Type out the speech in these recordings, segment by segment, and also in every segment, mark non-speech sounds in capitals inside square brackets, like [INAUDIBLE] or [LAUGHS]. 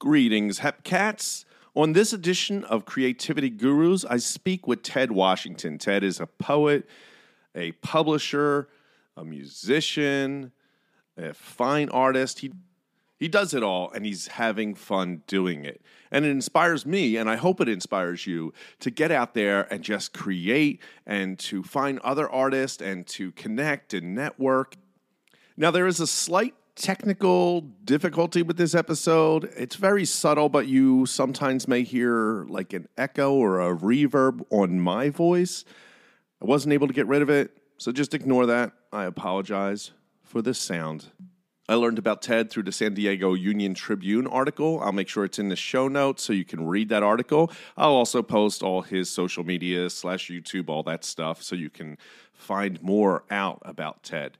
Greetings, Hepcats. On this edition of Creativity Gurus, I speak with Ted Washington. Ted is a poet, a publisher, a musician, a fine artist. He he does it all and he's having fun doing it. And it inspires me, and I hope it inspires you to get out there and just create and to find other artists and to connect and network. Now, there is a slight technical difficulty with this episode. It's very subtle, but you sometimes may hear like an echo or a reverb on my voice. I wasn't able to get rid of it, so just ignore that. I apologize for this sound. I learned about Ted through the San Diego Union Tribune article. I'll make sure it's in the show notes so you can read that article. I'll also post all his social media slash YouTube, all that stuff, so you can find more out about Ted.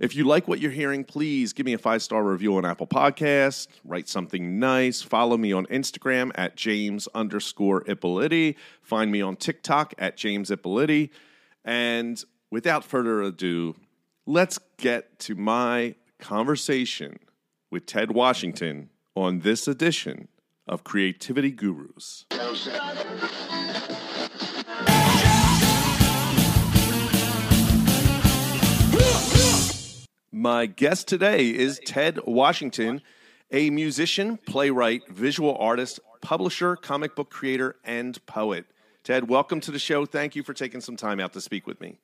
If you like what you're hearing, please give me a five star review on Apple Podcasts. Write something nice. Follow me on Instagram at James underscore Ippoliti. Find me on TikTok at James Ippoliti. And without further ado, let's get to my conversation with Ted Washington on this edition of Creativity Gurus. My guest today is Ted Washington, a musician, playwright, visual artist, publisher, comic book creator, and poet. Ted, welcome to the show. Thank you for taking some time out to speak with me.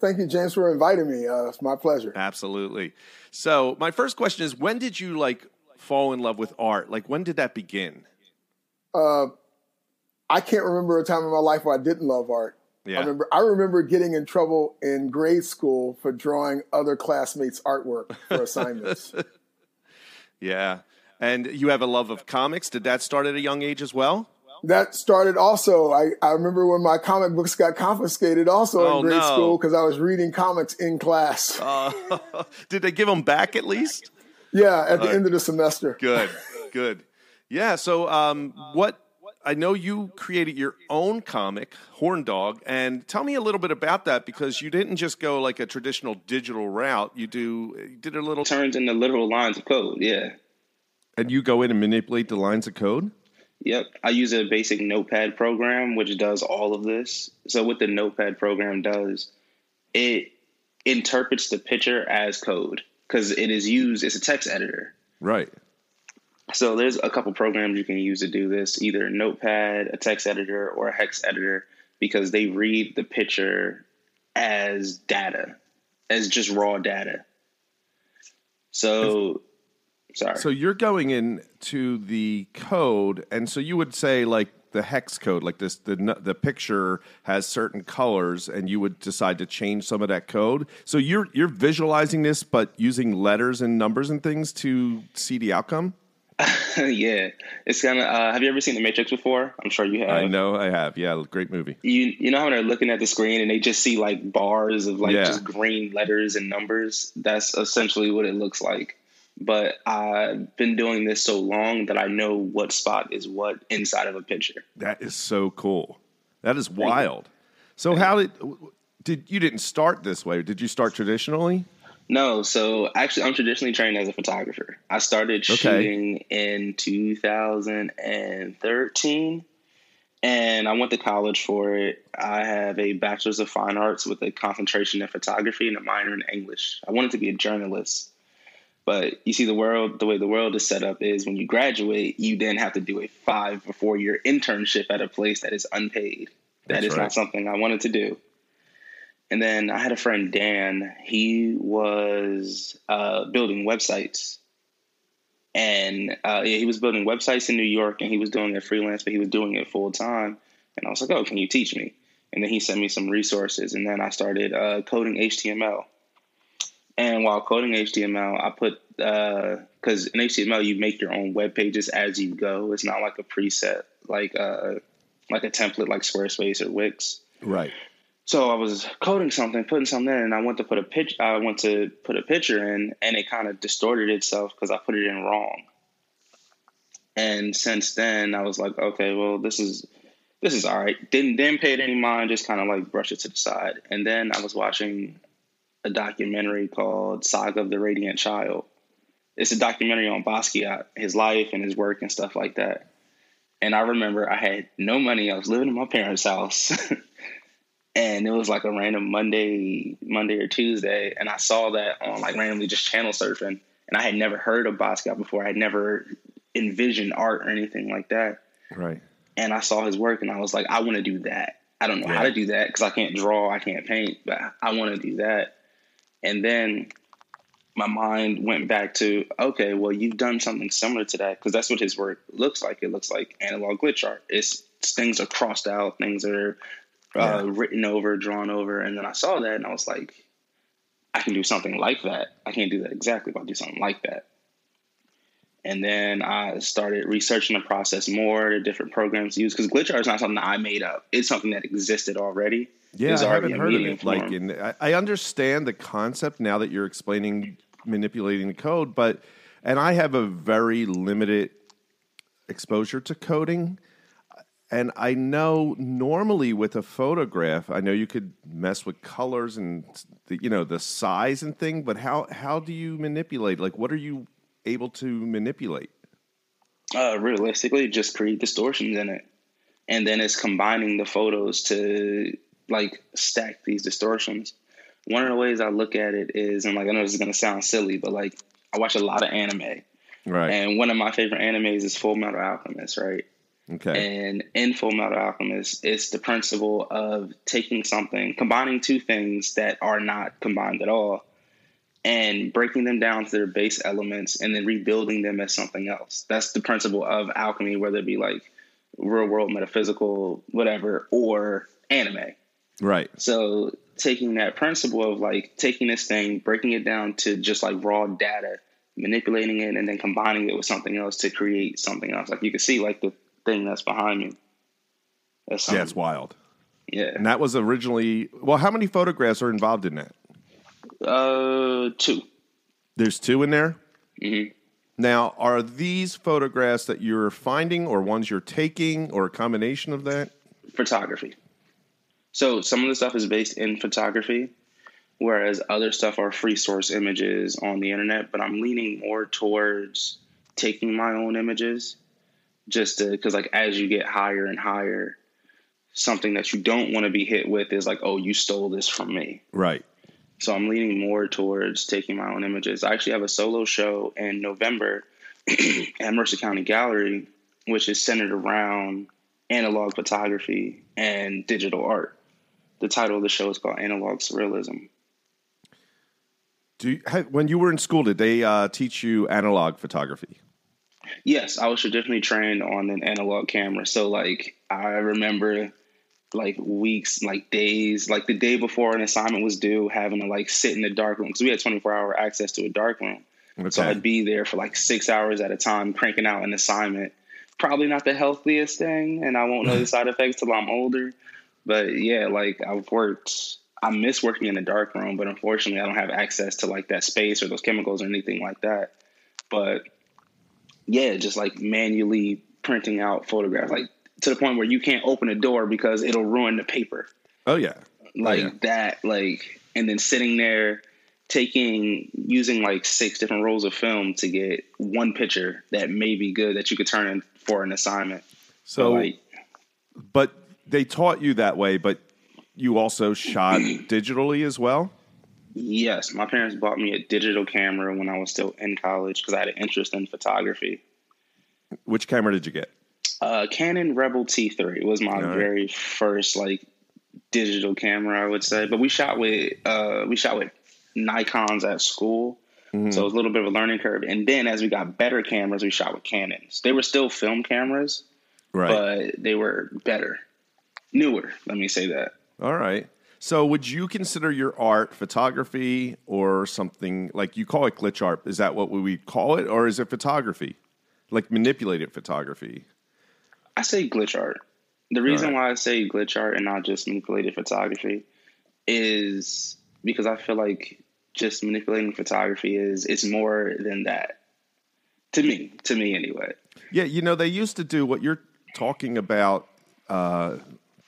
Thank you, James, for inviting me. Uh, it's my pleasure. Absolutely. So, my first question is when did you like fall in love with art? Like, when did that begin? Uh, I can't remember a time in my life where I didn't love art. Yeah. I remember I remember getting in trouble in grade school for drawing other classmates' artwork for assignments. [LAUGHS] Yeah. And you have a love of comics. Did that start at a young age as well? that started also. I, I remember when my comic books got confiscated also Oh, in grade no. school because I was reading comics in class. [LAUGHS] Uh, [LAUGHS] did they give them back at least? yeah, at the end of the semester. Good, good. Yeah. So, um, what I know you created your own comic, Horn Dog, and tell me a little bit about that because you didn't just go like a traditional digital route. You do uh, you did a little, turns into literal lines of code. Yeah. and you go in and manipulate the lines of code. Yep. I use a basic notepad program which does all of this. So what the notepad program does, it interprets the picture as code because it is used it's a text editor. Right. So there's a couple programs you can use to do this, either Notepad, a text editor, or a hex editor, because they read the picture as data, as just raw data. So, sorry. So you're going into the code, and so you would say like the hex code, like this, the the picture has certain colors, and you would decide to change some of that code. So you're you're visualizing this, but using letters and numbers and things to see the outcome. [LAUGHS] yeah, it's kind of. Uh, have you ever seen The Matrix before? I'm sure you have. I know, I have. Yeah, great movie. You you know how when they're looking at the screen and they just see like bars of like Yeah. just green letters and numbers. That's essentially what it looks like. But I've been doing this so long that I know what spot is what inside of a picture. That is so cool. That is wild. So how did did you didn't start this way? Did you start traditionally? No, so actually, I'm traditionally trained as a photographer. I started Okay. shooting in 2013, and I went to college for it. I have a bachelor's of fine arts with a concentration in photography and a minor in English. I wanted to be a journalist, but you see, the world, the way the world is set up is when you graduate, you then have to do a five or four year internship at a place that is unpaid. That That's is right. not something I wanted to do. And then I had a friend, Dan. He was uh, building websites. And uh, yeah, he was building websites in New York and he was doing it freelance, but he was doing it full time. And I was like, oh, can you teach me? And then he sent me some resources. And then I started uh, coding HTML. And while coding HTML, I put, because in HTML, you make your own web pages as you go. It's not like a preset, like, uh, like a template like Squarespace or Wix. Right. So I was coding something, putting something in, and I went to put a pitch. I went to put a picture in, and it kind of distorted itself because I put it in wrong. And since then, I was like, okay, well, this is this is all right. Didn't didn't pay it any mind. Just kind of like brush it to the side. And then I was watching a documentary called Saga of the Radiant Child, it's a documentary on Basquiat, his life and his work and stuff like that. And I remember I had no money. I was living in my parents' house. [LAUGHS] and it was like a random Monday, Monday or Tuesday, and I saw that on like randomly just channel surfing. And I had never heard of Basquiat before. I had never envisioned art or anything like that. Right. And I saw his work and I was like, I want to do that. I don't know Yeah. how to do that because I can't draw, I can't paint, but I want to do that. And then my mind went back to, okay, well, you've done something similar to that because that's what his work looks like. It looks like analog glitch art. It's things are crossed out, things are uh, Yeah. written over, drawn over, and then I saw that and I was like, I can do something like that. I can't do that exactly, but I'll do something like that. And then I started researching the process more, the different programs to use because glitch art is not something that I made up. It's something that existed already. Yeah, I haven't heard of it. Like, in, I, I understand the concept now that you're explaining manipulating the code, but and I have a very limited exposure to coding, and I know normally with a photograph, I know you could mess with colors and the, you know the size and thing, but how how do you manipulate? Like, what are you able to manipulate? uh, realistically just create distortions in it and then it's combining the photos to like stack these distortions one of the ways i look at it is and like i know this is going to sound silly but like i watch a lot of anime Right. and one of my favorite animes is full metal alchemist right okay. and in Full Metal Alchemist, it's the principle of taking something, combining two things that are not combined at all, and breaking them down to their base elements and then rebuilding them as something else. That's the principle of alchemy, whether it be like real world metaphysical, whatever, or anime. right. So taking that principle of like taking this thing, breaking it down to just like raw data, manipulating it, and then combining it with something else to create something else. Like you can see, like the thing that's behind me. That's Yeah, it's wild. yeah. And that was originally well. How many photographs are involved in that? Uh, two. There's two in there. Mhm. Now, are these photographs that you're finding, or ones you're taking, or a combination of that? photography. So some of the stuff is based in photography, whereas other stuff are free source images on the internet. But I'm leaning more towards taking my own images, just because like as you get higher and higher, something that you don't want to be hit with is like, oh, you stole this from me. Right. So I'm leaning more towards taking my own images. I actually have a solo show in November [CLEARS THROAT] at Mercer County Gallery, which is centered around analog photography and digital art. The title of the show is called Analog Surrealism. Do you, when you were in school, did they uh, teach you analog photography? Yes, I was traditionally trained on an analog camera. So like I remember like weeks, like days, like the day before an assignment was due, having to like sit in the dark room because we had 24 hour access to a dark room. So I'd be there for like six hours at a time, cranking out an assignment. Probably not the healthiest thing, and I won't know the [LAUGHS] side effects till I'm older. But yeah, like I've worked. I miss working in the dark room, but unfortunately, I don't have access to like that space or those chemicals or anything like that. But yeah, just like manually printing out photographs, like to the point where you can't open a door because it'll ruin the paper Oh yeah. Oh, like yeah. that like and then sitting there taking using like six different rolls of film to get one picture that may be good that you could turn in for an assignment So, like but they taught you that way, but you also shot [CLEARS THROAT] digitally as well. Yes my parents bought me a digital camera when i was still in college because i had an interest in photography Which camera did you get? uh, canon rebel t3 was my right. very first like digital camera i would say but we shot with uh, we shot with nikons at school Mm-hmm. So it was a little bit of a learning curve. And then as we got better cameras, we shot with Canons. They were still film cameras, Right. but they were better, newer. Let me say that. All right. So, would you consider your art photography or something like you call it glitch art? Is that what we call it, or is it photography, like manipulated photography? I say glitch art. The reason right. why I say glitch art and not just manipulated photography is because I feel like just manipulating photography is it's more than that. To me, to me anyway. Yeah, you know, they used to do what you're talking about. Uh,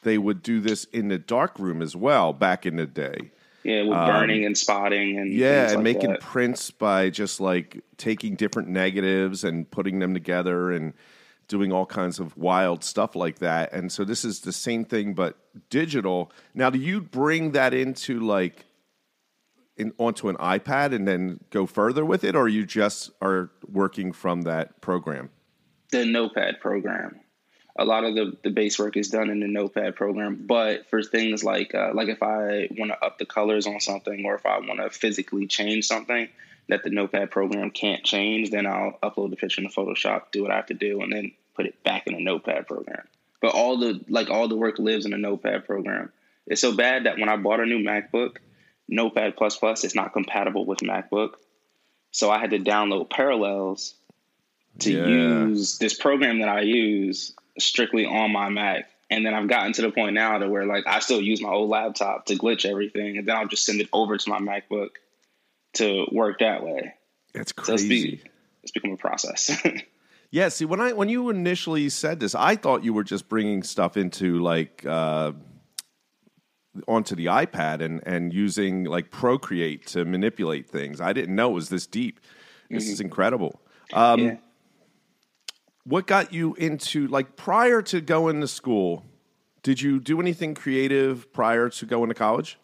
they would do this in the dark room as well back in the day. Yeah, with burning and spotting and Um, Yeah, and like making that. prints by just like taking different negatives and putting them together and doing all kinds of wild stuff like that. And so this is the same thing but digital. Now, do you bring that into like in, onto an iPad and then go further with it, or you just are working from that program? the Notepad program. A lot of the, the base work is done in the Notepad program, but for things like uh, like if I want to up the colors on something, or if I want to physically change something that the Notepad program can't change, then I'll upload the picture in Photoshop, do what I have to do, and then put it back in the Notepad program. But all the like all the work lives in the Notepad program. It's so bad that when I bought a new MacBook, Notepad plus plus is not compatible with MacBook, so I had to download Parallels to Yeah. use this program that I use strictly on my Mac. And then I've gotten to the point now to where like I still use my old laptop to glitch everything, and then I'll just send it over to my MacBook to work that way. That's So it's, crazy. be, it's become a process. [LAUGHS] Yeah, see, when I when you initially said this, I thought you were just bringing stuff into like uh, onto the iPad and and using like Procreate to manipulate things. I didn't know it was this deep. This is incredible. Um, yeah. What got you into like prior to going to school? Did you do anything creative prior to going to college?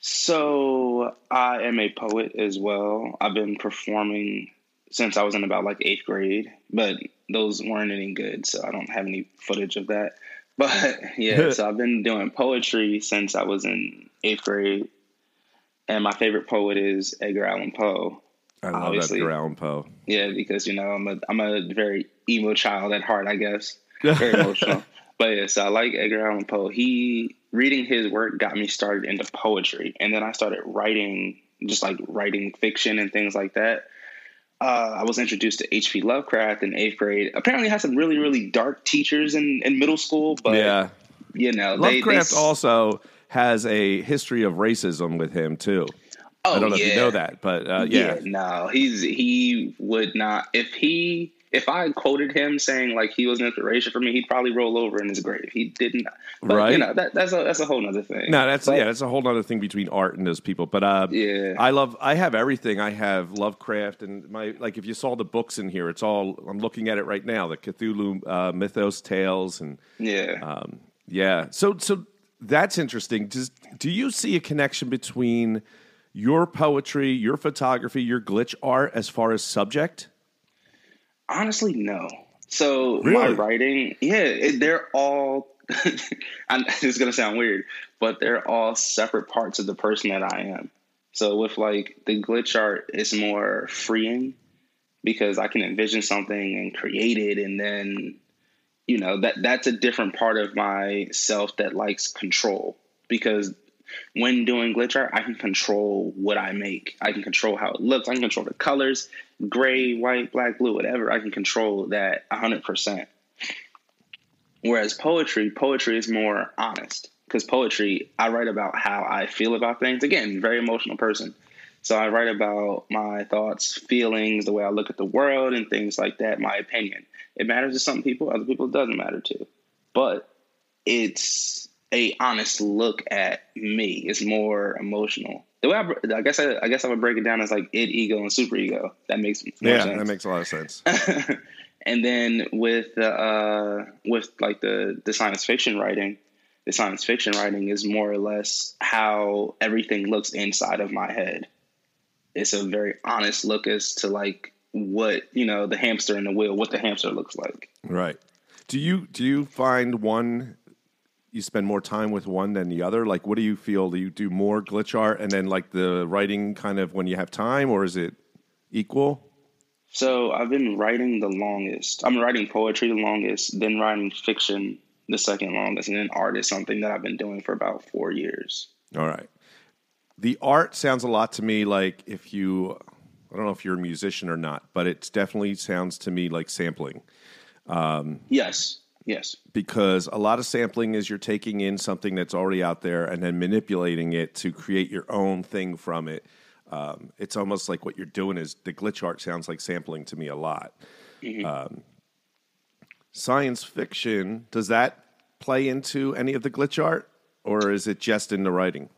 So I am a poet as well. I've been performing since I was in about like eighth grade, but those weren't any good, so I don't have any footage of that. [LAUGHS] But yeah, [LAUGHS] so I've been doing poetry since I was in eighth grade, and my favorite poet is Edgar Allan Poe. I love Obviously. Edgar Allan Poe. Yeah, because you know I'm a I'm a very emo child at heart, I guess. [LAUGHS] Very emotional. But yeah, so I like Edgar Allan Poe. He reading his work got me started into poetry, and then I started writing, just like writing fiction and things like that. Uh, I was introduced to H.P. Lovecraft in eighth grade. Apparently, had some really really dark teachers in, in middle school, but yeah, you know they, Lovecraft they, also has a history of racism with him too. Oh, I don't know if you yeah. know that, but uh, yeah. no, he's he would not if he if I quoted him saying like he was an inspiration for me, he'd probably roll over in his grave. He didn't, but, Right. You know that that's a that's a whole nother thing. No, that's But- yeah, that's a whole other thing between art and those people. But uh, Yeah. I love I have everything. I have Lovecraft and my like. If you saw the books in here, it's all I'm looking at it right now. The Cthulhu uh, mythos tales and yeah. um, yeah. So so that's interesting. Does do you see a connection between your poetry, your photography, your glitch art as far as subject? Honestly, no. So my writing, yeah, it, they're all. [LAUGHS] I'm, it's gonna sound weird, but they're all separate parts of the person that I am. So with like the glitch art, it's more freeing because I can envision something and create it, and then you know that that's a different part of myself that likes control because when doing glitch art, I can control what I make. I can control how it looks. I can control the colors, gray, white, black, blue, whatever. I can control that 100%. Whereas poetry, poetry is more honest because poetry, I write about how I feel about things. Again, very emotional person. So I write about my thoughts, feelings, the way I look at the world, and things like that, my opinion. It matters to some people, other people it doesn't matter to. But it's a honest look at me. It's more emotional. The way I, I guess I, I guess I would break it down as like id, ego, and super ego. That makes Yeah, sense. that makes a lot of sense. [LAUGHS] and then with the uh, with like the the science fiction writing, the science fiction writing is more or less how everything looks inside of my head. It's a very honest look as to like what you know the hamster in the wheel, what the hamster looks like. Right. Do you do you find one you spend more time with one than the other? Like what do you feel? Do you do more glitch art and then like the writing kind of when you have time or is it equal? So I've been writing the longest. I'm writing poetry the longest, then writing fiction the second longest, and then art is something that I've been doing for about four years. All right. The art sounds a lot to me like if you I don't know if you're a musician or not, but it definitely sounds to me like sampling. Um, yes, yes. because a lot of sampling is you're taking in something that's already out there and then manipulating it to create your own thing from it. Um, it's almost like what you're doing is the glitch art sounds like sampling to me a lot. Um, science fiction does that play into any of the glitch art, or is it just in the writing?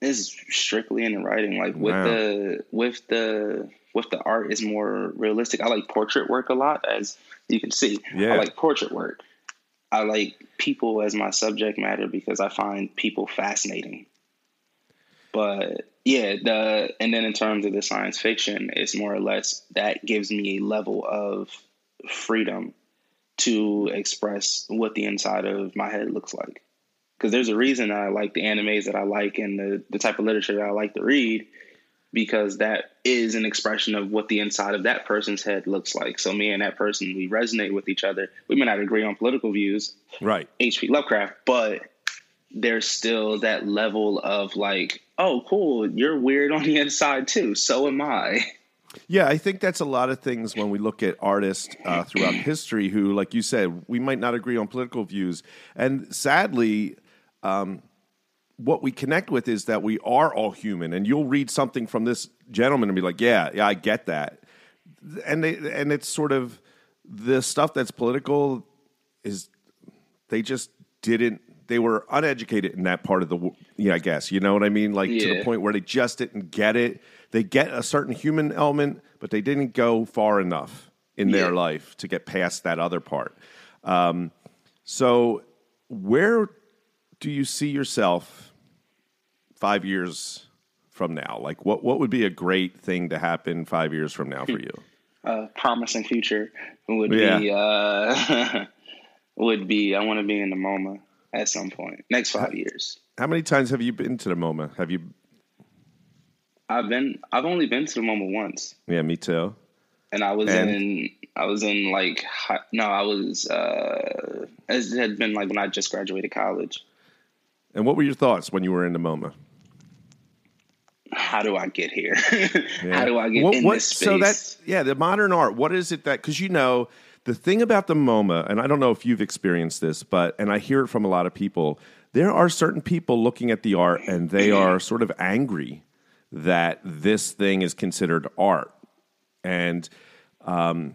is strictly in the writing. Like with Wow. the with the with the art is more realistic. I like portrait work a lot, as you can see. Yeah. I like portrait work. I like people as my subject matter because I find people fascinating. But yeah, the and then in terms of the science fiction, it's more or less that gives me a level of freedom to express what the inside of my head looks like. Because there's a reason I like the animes that I like and the, the type of literature that I like to read, because that is an expression of what the inside of that person's head looks like. So me and that person, we resonate with each other. We may not agree on political views, Right. H.P. Lovecraft, but there's still that level of like, oh, cool, you're weird on the inside too. So am I. Yeah, I think that's a lot of things when we look at artists uh, throughout [CLEARS THROAT] history who, like you said, we might not agree on political views. And sadly, um, what we connect with is that we are all human. And you'll read something from this gentleman and be like, yeah, yeah, I get that. And, they, and it's sort of the stuff that's political is they just didn't they were uneducated in that part of the yeah i guess you know what i mean like to the point where they just didn't get it they get a certain human element but they didn't go far enough in their Yeah. life to get past that other part um, so where do you see yourself five years from now like what, what would be a great thing to happen five years from now for you uh, promising future would Yeah. be uh, [LAUGHS] would be I want to be in the MoMA at some point next five years. how many times have you been to the moma have you I've been I've only been to the MoMA once, yeah me too and I was And- in I was in like no I was uh, it had been like when I just graduated college. and what were your thoughts when you were in the moma How do I get here? [LAUGHS] Yeah. How do I get What- in what- this space? So that yeah, the modern art. What is it that? Because you know the thing about the MoMA, and I don't know if you've experienced this, but and I hear it from a lot of people. There are certain people looking at the art and they are sort of angry that this thing is considered art, and um,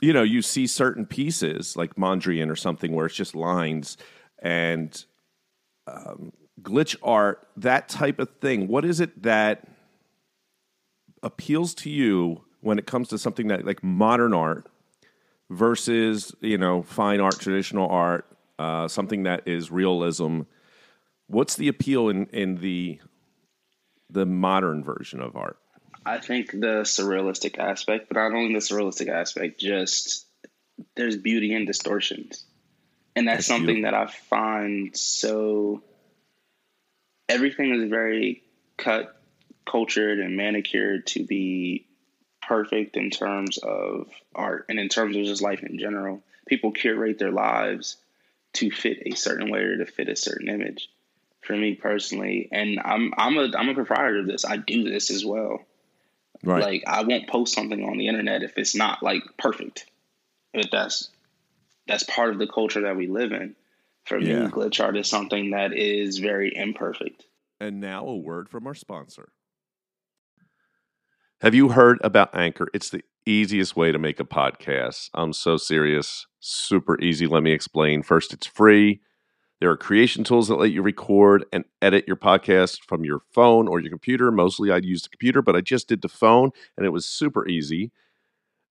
you know you see certain pieces like Mondrian or something where it's just lines and um, glitch art, that type of thing. What is it that appeals to you when it comes to something that like modern art versus you know fine art, traditional art, uh, something that is realism? What's the appeal in in the the modern version of art? I think the surrealistic aspect, but not only the surrealistic aspect, just there's beauty in distortions. And that's, That's something that I find so everything is very cut, cultured, and manicured to be perfect in terms of art and in terms of just life in general. People curate their lives to fit a certain way or to fit a certain image. For me personally, and I'm I'm a I'm a proprietor of this. I do this as well. Right. Like I won't post something on the internet if it's not like perfect. But that's that's part of the culture that we live in. For Yeah. me, glitch art is something that is very imperfect. And now a word from our sponsor. Have you heard about Anchor? It's the easiest way to make a podcast. I'm so serious. Super easy. Let me explain. First, it's free. There are creation tools that let you record and edit your podcast from your phone or your computer. Mostly I'd use the computer, but I just did the phone and it was super easy.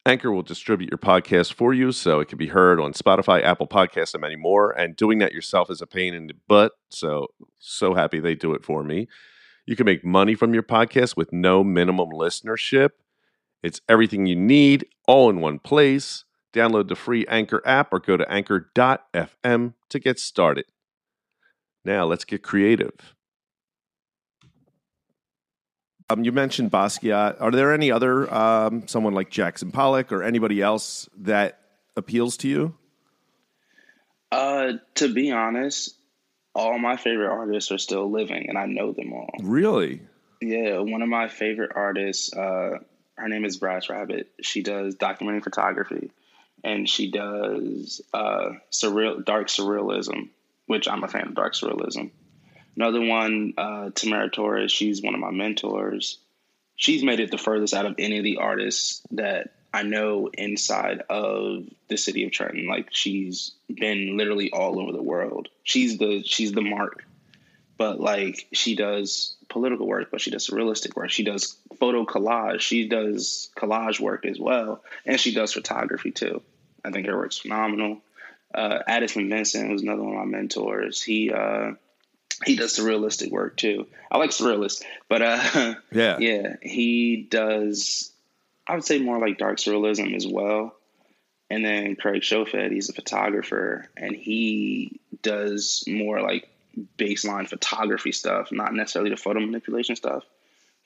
Anchor will distribute your podcast for you so it can be heard on Spotify, Apple Podcasts, and many more. And doing that yourself is a pain in the butt. So, so happy they do it for me. You can make money from your podcast with no minimum listenership. It's everything you need all in one place. Download the free Anchor app or go to anchor.fm to get started. Now, let's get creative. Um, you mentioned Basquiat. Are there any other, um, someone like Jackson Pollock or anybody else that appeals to you? Uh, to be honest, all my favorite artists are still living, and I know them all. Really? Yeah, one of my favorite artists, uh, her name is Brass Rabbit. She does documentary photography, and she does uh, surreal, dark surrealism, which I'm a fan of dark surrealism. Another one, uh, Tamara Torres. She's one of my mentors. She's made it the furthest out of any of the artists that I know inside of the city of Trenton. Like she's been literally all over the world. She's the she's the mark but like she does political work, but she does realistic work. She does photo collage. She does collage work as well, and she does photography too. I think her work's phenomenal. Uh, Addison Vincent was another one of my mentors. He uh, he does surrealistic work too. I like surrealist, but uh, [LAUGHS] Yeah. yeah, he does. I would say more like dark surrealism as well. And then Craig Shofed, he's a photographer, and he does more like baseline photography stuff, not necessarily the photo manipulation stuff,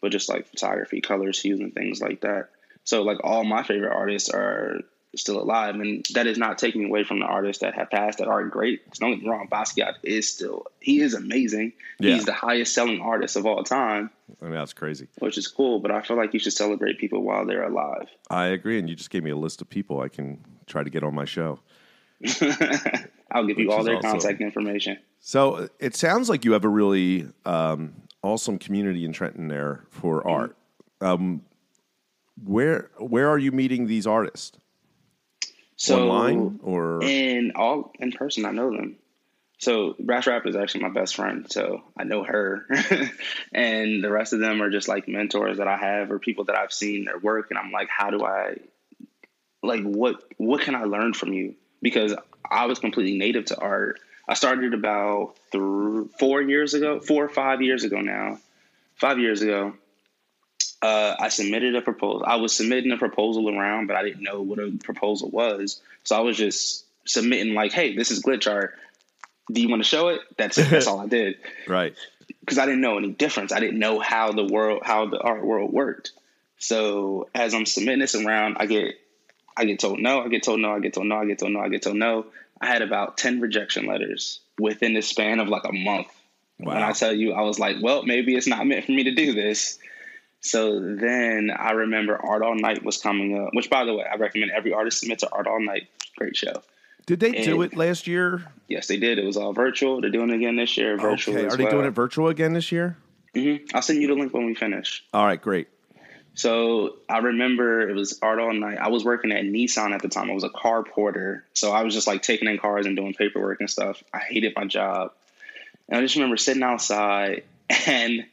but just like photography, colors, hues, and things like that. So like all my favorite artists are still alive, and that is not taking away from the artists that have passed that are great. 'Cause Don't get me wrong, Basquiat is still he is amazing. Yeah. He's the highest selling artist of all time, I mean, that's crazy. which is cool. But I feel like you should celebrate people while they're alive. I agree, and you just gave me a list of people I can try to get on my show. [LAUGHS] I'll give you all their also- contact information. So it sounds like you have a really um, awesome community in Trenton there for Mm-hmm. art. Um, where where are you meeting these artists? So Online or in all in person, I know them. So Brass Rabbit is actually my best friend, so I know her, [LAUGHS] and the rest of them are just like mentors that I have or people that I've seen their work, and I'm like, how do I, like, what what can I learn from you? Because I was completely native to art. I started about four years ago, four or five years ago now, five years ago. Uh, I submitted a proposal. I was submitting a proposal around, but I didn't know what a proposal was. So I was just submitting like, "Hey, this is glitch art. Do you want to show it?" That's it. That's all I did [LAUGHS] right? because I didn't know any difference. I didn't know how the world, how the art world worked. So as I'm submitting this around, I get, I get told no, I get told no, I get told no, I get told no, I get told no. I had about ten rejection letters within the span of like a month. When I tell you, I was like, well, maybe it's not meant for me to do this. So then I remember Art All Night was coming up, which by the way, I recommend every artist submit to Art All Night. Great show. Did they do it last year? Yes, they did. It was all virtual. They're doing it again this year, virtual. Okay, as are they well. doing it virtual again this year? hmm I'll send you the link when we finish. All right, great. So I remember it was art all night. I was working at Nissan at the time. I was a car porter. So I was just like taking in cars and doing paperwork and stuff. I hated my job. And I just remember sitting outside [LAUGHS] and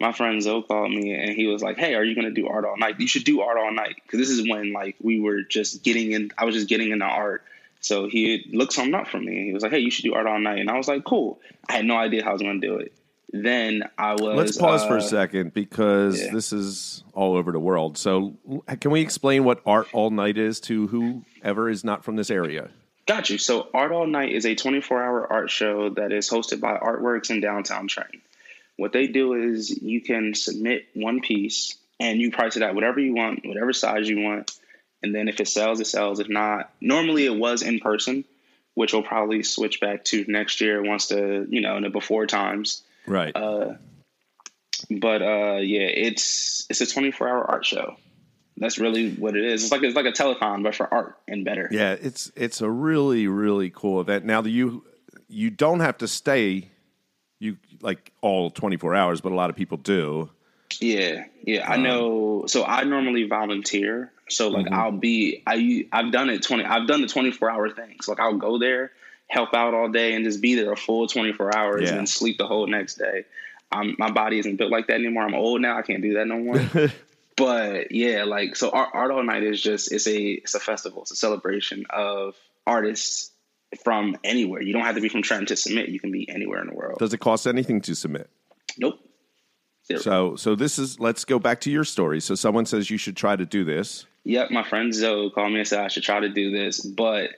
my friend Zoe called me and he was like, Hey, are you going to do art all night? You should do art all night. Cause this is when like we were just getting in, I was just getting into art. So he looked something up for me. and He was like, Hey, you should do art all night. And I was like, cool. I had no idea how I was going to do it. Then I was. Let's pause for a uh, second because yeah. this is all over the world. So, can we explain what Art All Night is to whoever is not from this area? Got you. So Art All Night is a 24 hour art show that is hosted by Artworks in downtown Trenton. What they do is you can submit one piece and you price it at whatever you want, whatever size you want. And then if it sells, it sells. If not, normally it was in person, which will probably switch back to next year once the, you know, in the before times. Right. Uh, but uh, yeah, it's it's a 24 hour art show. That's really what it is. It's like it's like a telethon, but for art and better. yeah, it's it's a really really cool event. Now, the, you you don't have to stay you like all 24 hours, but a lot of people do. Yeah, yeah, Um, I know. So I normally volunteer. So like Mm-hmm. I'll be I I've done it twenty. I've done the twenty four hour things. So like I'll go there, help out all day, and just be there a full twenty four hours, Yeah. and sleep the whole next day. Um, my body isn't built like that anymore. I'm old now. I can't do that no more. [LAUGHS] but yeah, like so, art, art all night is just it's a it's a festival. It's a celebration of artists from anywhere. You don't have to be from Trenton to submit. You can be anywhere in the world. Does it cost anything to submit? nope. Zero. So so this is let's go back to your story. So someone says you should try to do this. Yep, my friend Zoe called me and said I should try to do this, but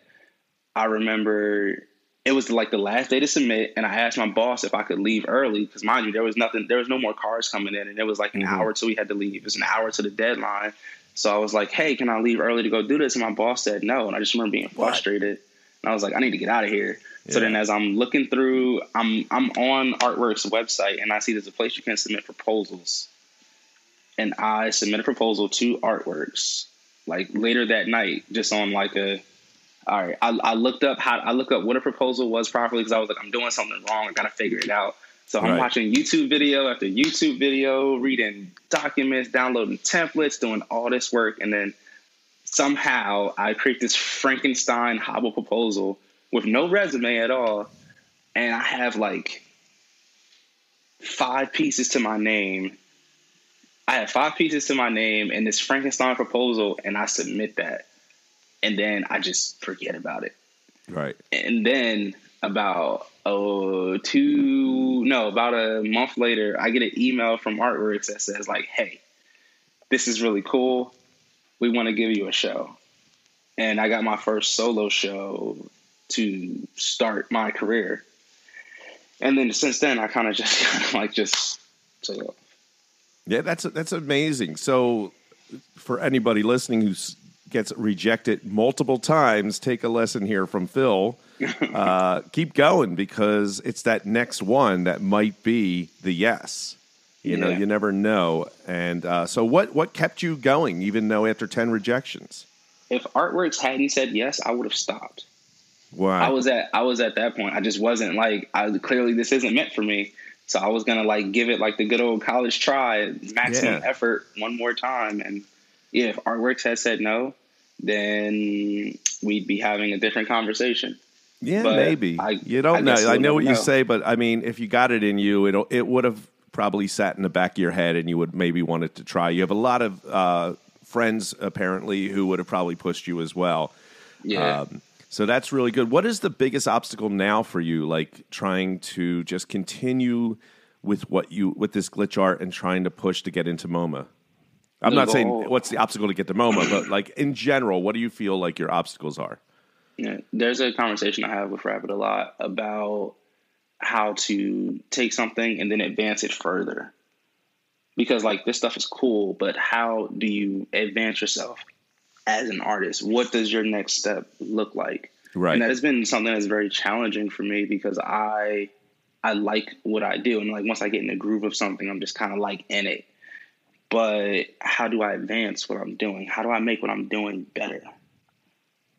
I remember it was like the last day to submit, and I asked my boss if I could leave early because, mind you, there was nothing, there was no more cars coming in, and it was like an mm-hmm. hour till we had to leave. It was an hour to the deadline, so I was like, "Hey, can I leave early to go do this?" And my boss said no, and I just remember being frustrated, and I was like, "I need to get out of here." So then, as I'm looking through, I'm I'm on Artworks website, and I see there's a place you can submit proposals and I submit a proposal to Artworks like later that night, just on like a. All right, I, I looked up how I looked up what a proposal was properly because I was like, I'm doing something wrong. I gotta figure it out. So I'm Right. watching YouTube video after YouTube video, reading documents, downloading templates, doing all this work, and then somehow I create this Frankenstein hobble proposal with no resume at all, and I have like five pieces to my name. I have five pieces to my name and this Frankenstein proposal, and I submit that, and then I just forget about it. Right. And then about oh two no about a month later, I get an email from Artworks that says like, "Hey, this is really cool. We want to give you a show." And I got my first solo show to start my career. And then since then, I kind of just [LAUGHS] kind of like just took off. Yeah, that's that's amazing. So, for anybody listening who gets rejected multiple times, take a lesson here from Phil. [LAUGHS] Uh, keep going because it's that next one that might be the yes. You know, Yeah. you never know. And uh, so, what what kept you going, even though after ten rejections? If Artworks hadn't said yes, I would have stopped. Wow. I was at I was at that point. I just wasn't like I clearly this isn't meant for me. So I was gonna like give it like the good old college try, maximum Yeah. effort one more time. And yeah, if Artworks had said no, then we'd be having a different conversation. Yeah, But maybe. I- you don't I know. I know what never you say, but I mean, if you got it in you, it it would have probably sat in the back of your head, and you would maybe wanted to try. You have a lot of uh, friends apparently who would have probably pushed you as well. Yeah. Um, so that's really good. What is the biggest obstacle now for you? Like trying to just continue with what you with this glitch art and trying to push to get into MoMA. I'm The not saying what's the obstacle to get to MoMA, but like in general, what do you feel like your obstacles are? Yeah, there's a conversation I have with Rabbit a lot about how to take something and then advance it further. Because like this stuff is cool, but how do you advance yourself as an artist? What does your next step look like? Right. And that has been something that's very challenging for me because I I like what I do and like once I get in the groove of something, I'm just kind of like in it. But how do I advance what I'm doing? How do I make what I'm doing better?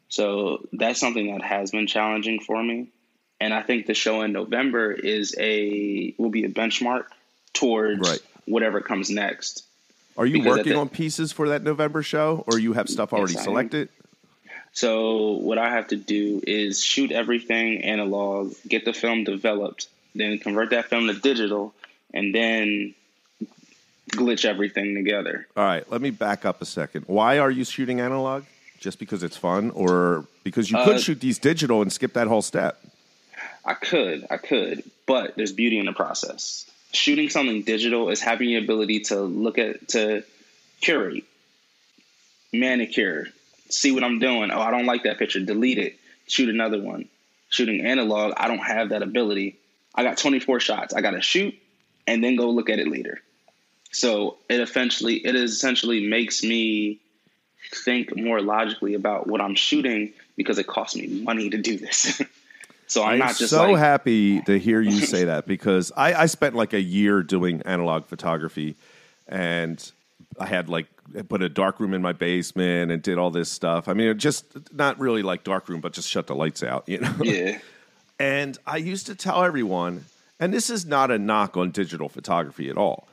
So that's something that has been challenging for me. And I think the show in November is a will be a benchmark towards Right. whatever comes next. Are you Because working the- on pieces for that November show, or you have stuff already Yes, selected? So what I have to do is shoot everything analog, get the film developed, then convert that film to digital, and then glitch everything together. All right, let me back up a second. Why are you shooting analog? Just because it's fun, or because you could Uh, shoot these digital and skip that whole step? I could, I could, but there's beauty in the process. Shooting something digital is having the ability to look at to curate, manicure, see what I'm doing. Oh, I don't like that picture. Delete it. Shoot another one. Shooting analog, I don't have that ability. I got 24 shots. I got to shoot and then go look at it later. So it essentially it essentially makes me think more logically about what I'm shooting because it costs me money to do this. [LAUGHS] so I'm, I'm not just so like happy to hear you say that because I, I spent like a year doing analog photography, and I had like put a dark room in my basement and did all this stuff. I mean, just not really like dark room, but just shut the lights out, you [LAUGHS] know. yeah. And I used to tell everyone, and this is not a knock on digital photography at all,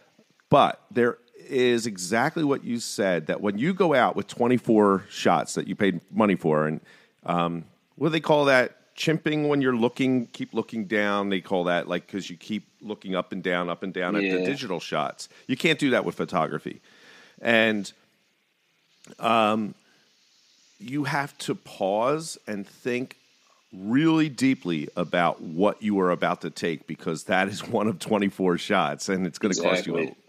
but there is exactly what you said that when you go out with 24 shots that you paid money for, and um, what do they call that? Chimping when you're looking, keep looking down. They call that like because you keep looking up and down, up and down at the digital shots. You can't do that with photography. And um, you have to pause and think really deeply about what you are about to take because that is one of 24 shots and it's going to cost you a, Exactly.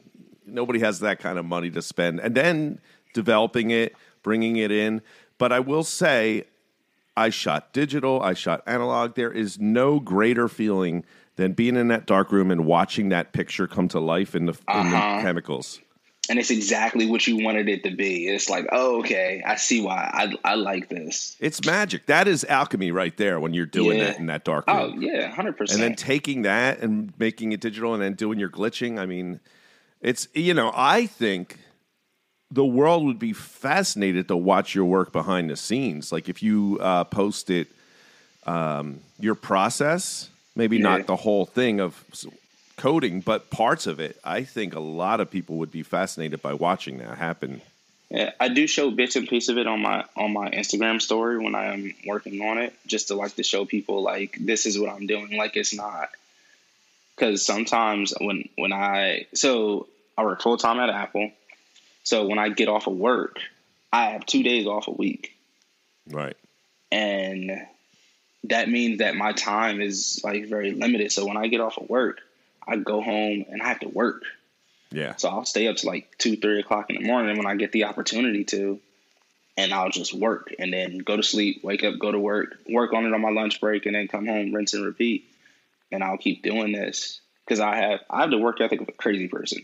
nobody has that kind of money to spend and then developing it bringing it in but i will say i shot digital i shot analog there is no greater feeling than being in that dark room and watching that picture come to life in the, in the Uh-huh. chemicals And it's exactly what you wanted it to be. It's like, oh, okay, I see why. I I like this. it's magic that is alchemy right there when you're doing Yeah. that in that dark room Oh yeah, 100%. and then taking that and making it digital and then doing your glitching i mean it's you know i think the world would be fascinated to watch your work behind the scenes like if you uh, posted um, your process maybe Yeah. not the whole thing of coding but parts of it i think a lot of people would be fascinated by watching that happen Yeah, I do show bits and pieces of it on my on my Instagram story when I am working on it, just to like to show people like this is what I'm doing. Like it's not because sometimes when when I so I work full time at Apple, so when I get off of work, I have two days off a week, Right. and that means that my time is like very limited. So when I get off of work, I go home and I have to work. Yeah. So I'll stay up to like two, three o'clock in the morning when I get the opportunity to, and I'll just work and then go to sleep, wake up, go to work, work on it on my lunch break, and then come home, rinse and repeat. And I'll keep doing this because I have I have the work ethic of a crazy person.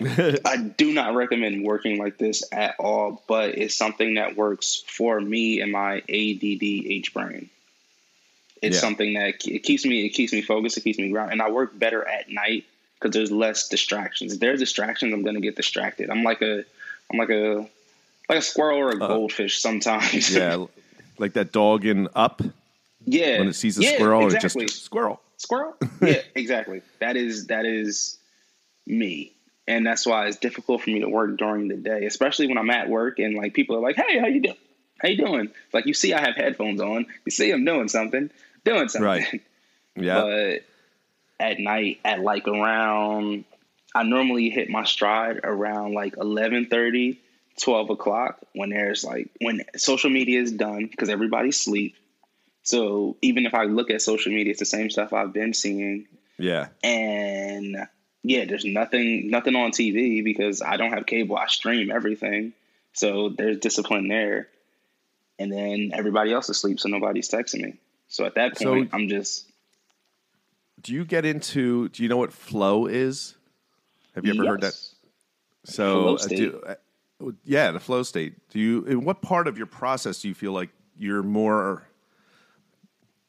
[LAUGHS] I do not recommend working like this at all, but it's something that works for me and my ADHD brain. It's Yeah. something that it keeps me it keeps me focused, it keeps me grounded, and I work better at night because there's less distractions. If there's distractions, I'm gonna get distracted. I'm like a I'm like a like a squirrel or a uh-huh. goldfish sometimes. yeah. [LAUGHS] Like that dog in Up yeah. when it sees a Yeah, squirrel, exactly. it just squirrel. squirrel [LAUGHS] yeah exactly that is that is me and that's why it's difficult for me to work during the day especially when i'm at work and like people are like hey how you doing how you doing like you see i have headphones on you see i'm doing something doing something Right. [LAUGHS] Yeah. but at night at like around i normally hit my stride around like 11.30 12 o'clock when there's like when social media is done because everybody's asleep so even if i look at social media it's the same stuff i've been seeing yeah. and yeah there's nothing nothing on tv because i don't have cable i stream everything so there's discipline there and then everybody else is asleep so nobody's texting me so at that So- point i'm just Do you get into? Do you know what flow is? Have you ever heard that? So, uh, do, uh, yeah, the flow state. Do you? In what part of your process do you feel like you're more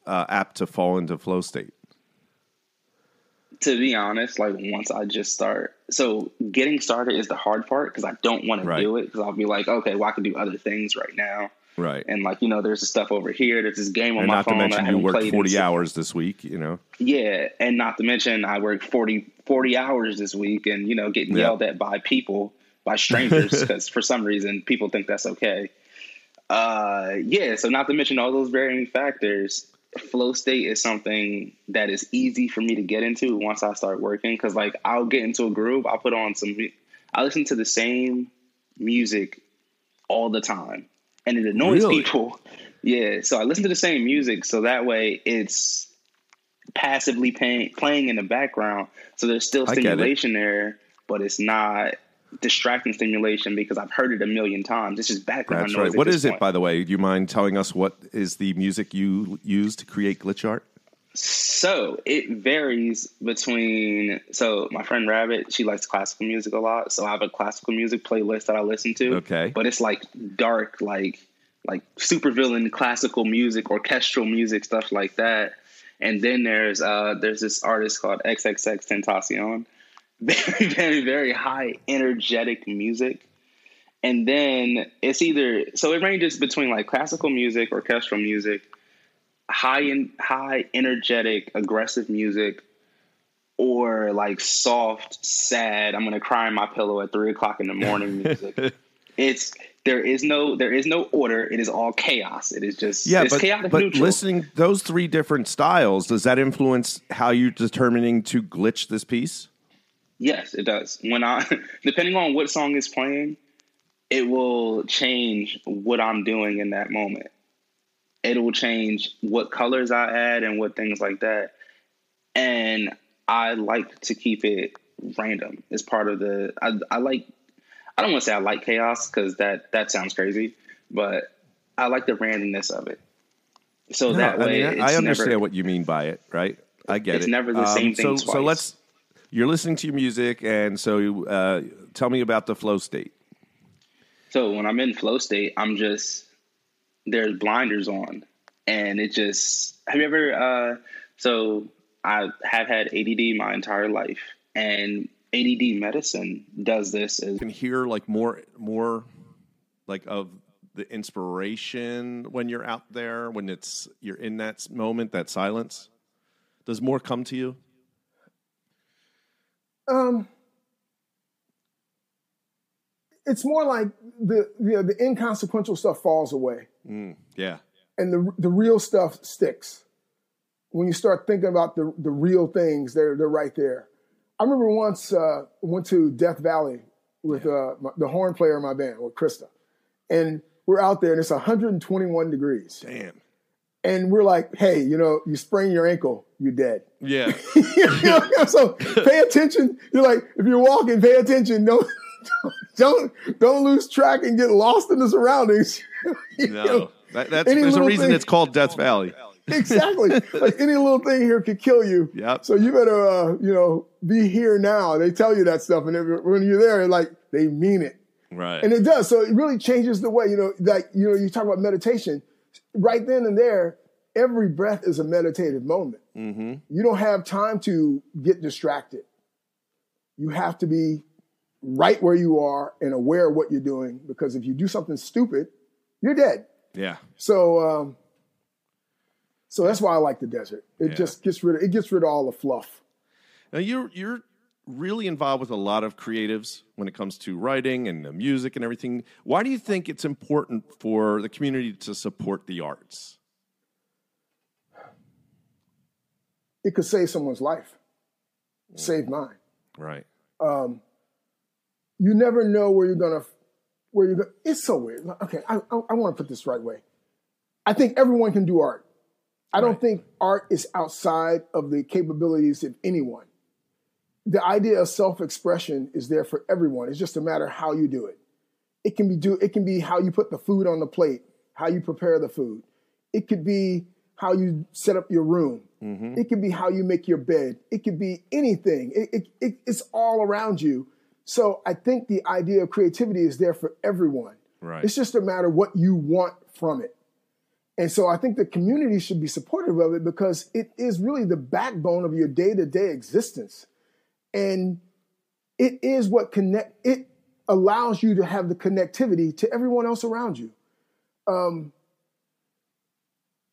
uh, apt to fall into flow state? To be honest, like once I just start, so getting started is the hard part because I don't want Right. to do it because I'll be like, okay, well I can do other things right now, Right. and like you know, there's this stuff over here, there's this game on And my not to phone that I mention you worked played in hours this week. You know. Yeah, and not to mention I worked 40, 40 hours this week, and you know, getting Yeah. yelled at by people, by strangers, [LAUGHS] because for some reason people think that's okay. Uh, yeah, so not to mention all those varying factors, flow state is something that is easy for me to get into once I start working. Because like I'll get into a groove, I'll put on some, I listen to the same music all the time, and it annoys Really? people. Yeah, so I listen to the same music, so that way it's passively playing playing in the background. So there's still I get it. stimulation there, but it's not distracting stimulation because I've heard it a million times. It's just background That's noise. right. at What is it, by the way? Do you mind telling us what is the music you use to create glitch art? So it varies between. So my friend Rabbit, she likes classical music a lot. So I have a classical music playlist that I listen to. Okay. But it's like dark, like like supervillain classical music, orchestral music, stuff like that. And then there's uh there's this artist called XXX Tentacion. Very [LAUGHS] very very high energetic music. And then it's either so it ranges between like classical music, orchestral music, high in high energetic aggressive music or like soft sad i'm gonna cry in my pillow at three o'clock in the morning [LAUGHS] music it's there is no there is no order it is all chaos it is just Yeah, it's but, chaotic but neutral listening those three different styles does that influence how you're determining to glitch this piece? Yes it does when i [LAUGHS] depending on what song is playing it will change what i'm doing in that moment it will change what colors i add and what things like that and i like to keep it random as part of the i, I like i don't want to say i like chaos because that that sounds crazy but i like the randomness of it so No, that way I, mean, it's I understand never, what you mean by it, right? I get It's it. It's never the same um, thing So, so let's. You're listening to your music, and so uh, tell me about the flow state. So when I'm in flow state, I'm just there's blinders on, and it just. Have you ever? Uh, so I have had ADD my entire life, and ADD medicine does this. As, You can hear like more, more, like of the inspiration when you're out there when it's you're in that moment, that silence. Does more come to you? Um, it's more like the you know, the inconsequential stuff falls away, Mm, yeah. and the the real stuff sticks. when you start thinking about the the real things, they're they're right there. I remember once uh, went to Death Valley with uh, my, the horn player in my band with Krista, and we're out there and it's 121 degrees, Damn. And we're like, hey, you know, you sprain your ankle, you're dead. Yeah. [LAUGHS] You know, so pay attention. You're like, if you're walking, pay attention. Don't [LAUGHS] don't don't lose track and get lost in the surroundings. [LAUGHS] You know? No. That, that's there's a reason thing- it's called Death Valley. exactly. Like any little thing here could kill you. Yep. So you better, uh, you know, be here now. They tell you that stuff, and if, when you're there, like they mean it, Right. and it does. So it really changes the way you know. Like you know, you talk about meditation. Right then and there, every breath is a meditative moment. mm-hmm. You don't have time to get distracted. You have to be right where you are and aware of what you're doing because if you do something stupid, you're dead. Yeah. So, um, so that's why I like the desert. It Yeah. just gets rid of it gets rid of all the fluff. Now you're you're really involved with a lot of creatives when it comes to writing and the music and everything. Why do you think it's important for the community to support the arts? It could save someone's life, save mine. Right. Um, you never know where you're gonna where you're. Gonna, it's so weird. Okay, I, I, I want to put this right way. I think everyone can do art. I don't think art is outside of the capabilities of anyone. The idea of self-expression is there for everyone. It's just a matter how you do it. It can be do it can be how you put the food on the plate, how you prepare the food. It could be how you set up your room. Mm-hmm. It could be how you make your bed. It could be anything. It, it, it, it's all around you. So I think the idea of creativity is there for everyone. Right. It's just a matter what you want from it. And so I think the community should be supportive of it because it is really the backbone of your day-to-day existence. And it is what connect it allows you to have the connectivity to everyone else around you. Um,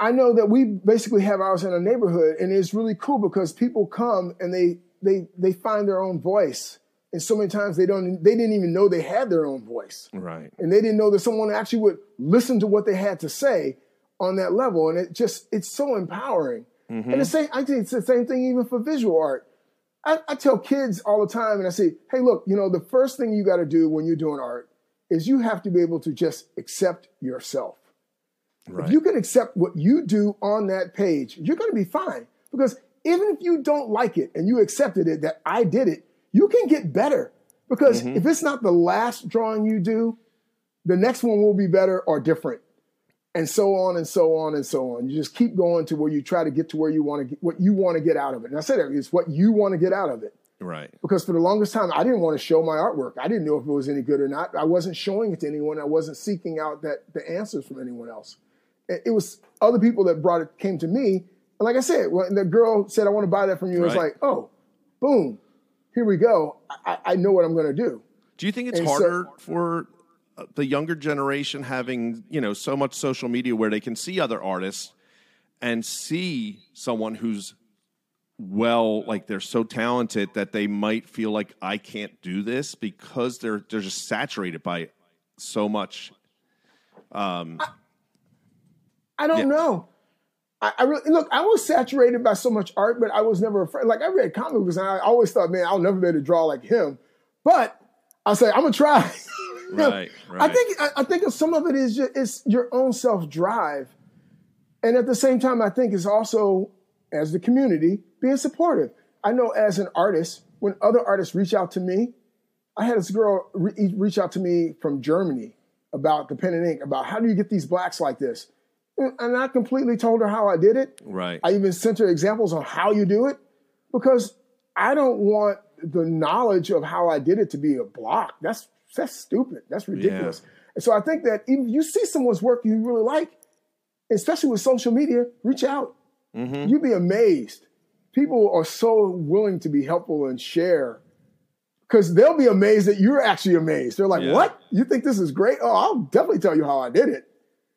I know that we basically have ours in a neighborhood, and it's really cool because people come and they they they find their own voice, and so many times they don't they didn't even know they had their own voice. Right. and they didn't know that someone actually would listen to what they had to say on that level. And it just it's so empowering. And the same i think it's the same thing even for visual art I, I tell kids all the time and i say hey look you know the first thing you got to do when you're doing art is you have to be able to just accept yourself Right. if you can accept what you do on that page, you're going to be fine. Because even if you don't like it and you accepted it that I did it, you can get better. Because mm-hmm. if it's not the last drawing you do, the next one will be better or different. And so on and so on and so on. You just keep going to where you try to get to where you want to get what you want to get out of it. And I said it, it's what you want to get out of it. right. Because for the longest time, I didn't want to show my artwork. I didn't know if it was any good or not. I wasn't showing it to anyone. I wasn't seeking out that the answers from anyone else. It was other people that brought it came to me. And like I said, when the girl said, "I want to buy that from you," it was like, "Oh, boom, here we go. I, I know what I'm going to do." Do you think it's And so- harder for uh, the younger generation having you know so much social media where they can see other artists and see someone who's well like they're so talented that they might feel like I can't do this because they're they're just saturated by so much Um I don't Yeah. know. I, I really look. I was saturated by so much art, but I was never afraid. Like I read comic books, and I always thought, man, I'll never be able to draw like him. But I say, I'm gonna try. [LAUGHS] Know, Right, I think I, I think some of it is just, it's your own self drive, and at the same time, I think it's also as the community being supportive. I know as an artist, when other artists reach out to me, I had this girl re- reach out to me from Germany about the pen and ink, about how do you get these blacks like this, and I completely told her how I did it. right I even sent her examples on how you do it because I don't want the knowledge of how I did it to be a block. That's that's stupid. That's ridiculous. And so I think that if you see someone's work you really like, especially with social media, reach out. Mm-hmm. You'd be amazed. People are so willing to be helpful and share because they'll be amazed that you're actually amazed. They're like, Yeah. "What? You think this is great? Oh, I'll definitely tell you how I did it."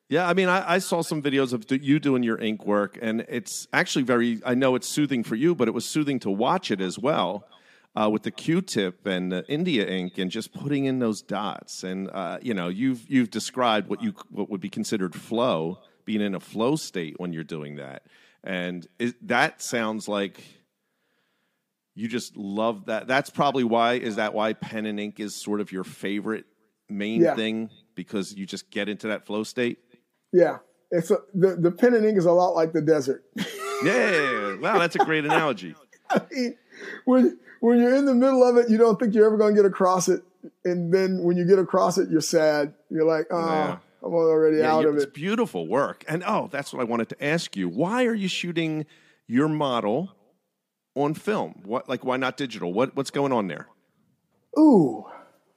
Yeah, I mean, I, I saw some videos of you doing your ink work, and it's actually very. I know it's soothing for you, but it was soothing to watch it as well, uh, with the Q-tip and the India ink, and just putting in those dots. And uh, you know, you've you've described what you what would be considered flow being in a flow state when you're doing that. And it, that sounds like you just love that. That's probably why. Is that why pen and ink is sort of your favorite main Yeah. thing because you just get into that flow state? Yeah, it's a, the the pen and ink is a lot like the desert. Yeah. Wow, that's a great [LAUGHS] analogy. I mean, when when you're in the middle of it, you don't think you're ever going to get across it, and then when you get across it, you're sad. You're like, oh, Yeah. I'm already Yeah, out of it's it. It's beautiful work. And oh, that's what I wanted to ask you. Why are you shooting your model on film? What like why not digital? What what's going on there? Ooh,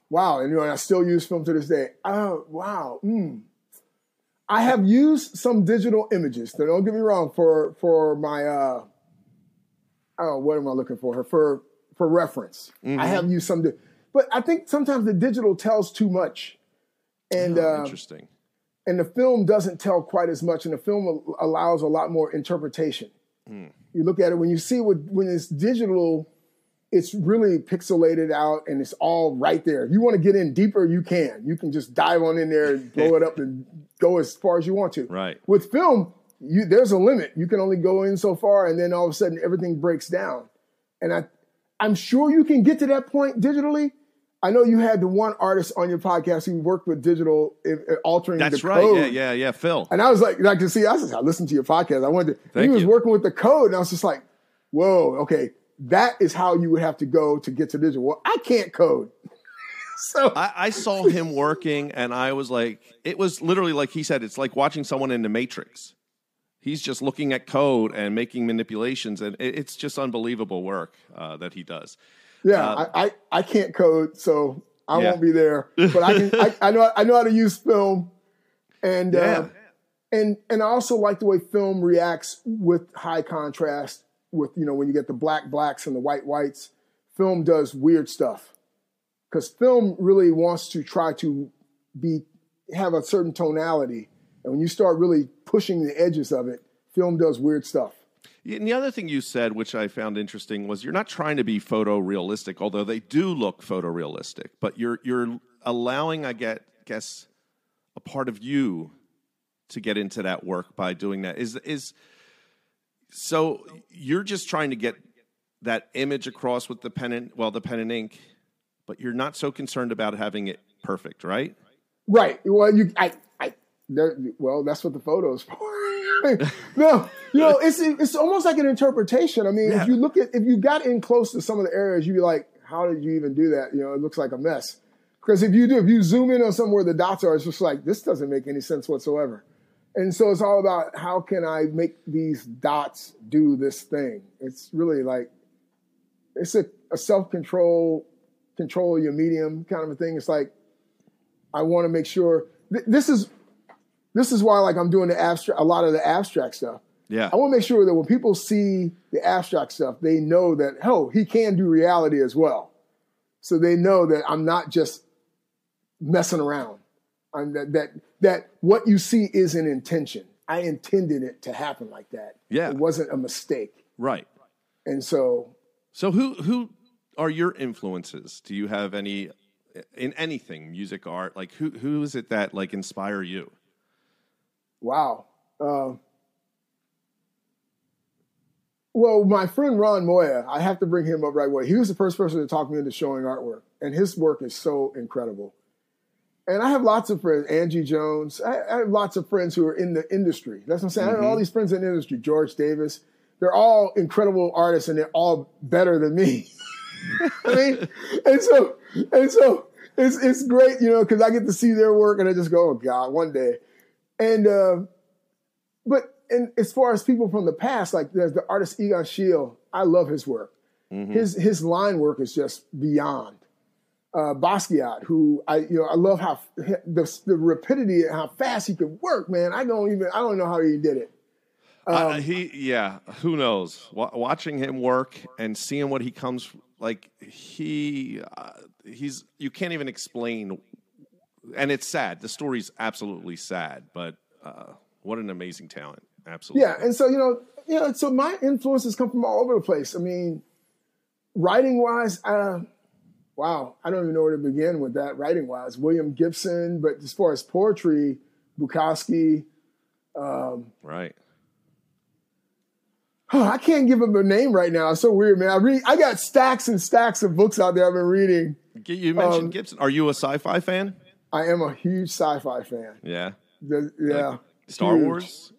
wow! And you know, and I still use film to this day. Oh, wow. Mm. I have used some digital images. Now, don't get me wrong. For for my, uh, oh, what am I looking for? For for reference, I have used some, di- but I think sometimes the digital tells too much, and Oh, uh, interesting. and the film doesn't tell quite as much, and the film allows a lot more interpretation. You look at it when you see what when it's digital, it's really pixelated out and it's all right there. If you want to get in deeper, you can. You can just dive on in there and [LAUGHS] blow it up and go as far as you want to. Right. With film, you there's a limit. You can only go in so far, and then all of a sudden everything breaks down. And I, I'm sure you can get to that point digitally. I know you had the one artist on your podcast who worked with digital altering That's the right. code. Yeah, yeah, yeah. Phil. And I was like, I can see, I said, I listened to your podcast. I wanted to, he was you. working with the code. And I was just like, whoa, okay, that is how you would have to go to get to digital. Well, I can't code. [LAUGHS] so, I, I saw him working and I was like, it was literally like he said, it's like watching someone in the Matrix. He's just looking at code and making manipulations, and it's just unbelievable work uh, that he does. yeah, Uh, I, I, I can't code, so I Yeah. won't be there. But I can, I, I know, I know how to use film. And, Yeah. uh, and, and I also like the way film reacts with high contrast with, you know, when you get the black blacks and the white whites, film does weird stuff. because film really wants to try to be have a certain tonality, and when you start really pushing the edges of it, film does weird stuff. And the other thing you said, which I found interesting, was you're not trying to be photorealistic, although they do look photorealistic, but you're you're allowing, I get guess, a part of you to get into that work by doing that. Is is so you're just trying to get that image across with the pen and well, the pen and ink, but you're not so concerned about having it perfect, right? Right. Well, you, I, I, well, that's what the photos for. [LAUGHS] no, you know, it's it's almost like an interpretation. I mean, Yeah. if you look at if you got in close to some of the areas, you'd be like, how did you even do that? You know, it looks like a mess. Because if you do, if you zoom in on somewhere the dots are, it's just like this doesn't make any sense whatsoever. And so it's all about how can I make these dots do this thing. It's really like it's a, a self control, control your medium kind of a thing. It's like I want to make sure th- this is this is why like I'm doing the abstract a lot of the abstract stuff. Yeah. I want to make sure that when people see the abstract stuff, they know that oh, he can do reality as well. So they know that I'm not just messing around. I'm that that that what you see is an intention. I intended it to happen like that. Yeah. It wasn't a mistake. Right. And so So who who are your influences? Do you have any in anything, music, art? Like who who is it that like inspire you? Wow. Um, well, my friend Ron Moya, I have to bring him up right away. He was the first person to talk me into showing artwork, and his work is so incredible. And I have lots of friends, Angie Jones. I, I have lots of friends who are in the industry. That's what I'm saying. I have all these friends in the industry. George Davis. They're all incredible artists, and they're all better than me. [LAUGHS] I mean, and so and so it's it's great, you know, because I get to see their work, and I just go, oh God, one day. And uh, but and as far as people from the past, like there's the artist Egon Schiele, I love his work. His his line work is just beyond. Uh, Basquiat, who I you know I love how the the rapidity and how fast he could work, man. I don't even I don't know how he did it. uh, he yeah, who knows? Wa watching him work and seeing what he comes like he uh, he's you can't even explain and it's sad. The story's absolutely sad, but uh, what an amazing talent. Absolutely. Yeah, and so you know, you know, so my influences come from all over the place. I mean, writing wise, uh, wow, I don't even know where to begin with that. Writing wise, William Gibson, but as far as poetry, Bukowski, Um, Right. oh, I can't give them a name right now. It's so weird, man. I read. I got stacks and stacks of books out there I've been reading. You mentioned Um, Gibson. Are you a sci-fi fan? I am a huge sci-fi fan. Yeah. The- yeah. Star Huge. Wars.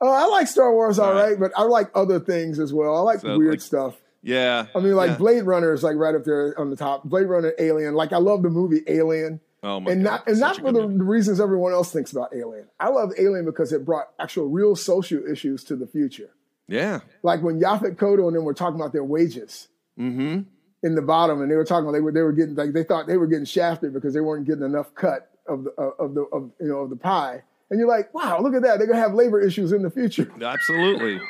Oh, I like Star Wars, all Right. right, but I like other things as well. I like So, weird like- stuff. Yeah. I mean, like yeah. Blade Runner is like right up there on the top. Blade Runner, Alien. Like I love the movie Alien, Oh my and God, not and not for the, reasons everyone else thinks about Alien. I love Alien because it brought actual real social issues to the future. Yeah. Like when Yaphet Kotto and them were talking about their wages Mm-hmm. In the bottom, and they were talking they were they were getting like they thought they were getting shafted because they weren't getting enough cut of the of the of you know of the pie. And you're like, wow, look at that. They're gonna have labor issues in the future. Absolutely.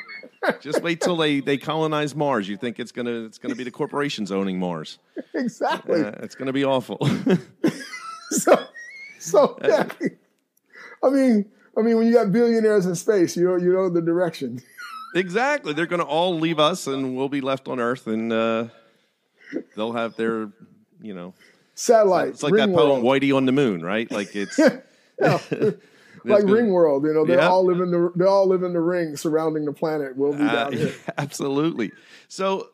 Just wait till they, they colonize Mars. You think it's gonna it's gonna be the corporations owning Mars? [LAUGHS] exactly. Uh, it's gonna be awful. [LAUGHS] so, so yeah. [LAUGHS] I mean, I mean, when you got billionaires in space, you know, you know the direction. exactly. They're gonna all leave us, and we'll be left on Earth, and uh, they'll have their you know. Satellite, It's like that poem world, "Whitey on the Moon," right? Like it's [LAUGHS] Yeah. [LAUGHS] [LAUGHS] like ring world. You know, they Yeah. all live in the they all live in the ring surrounding the planet. We'll be Uh, down here. absolutely. So,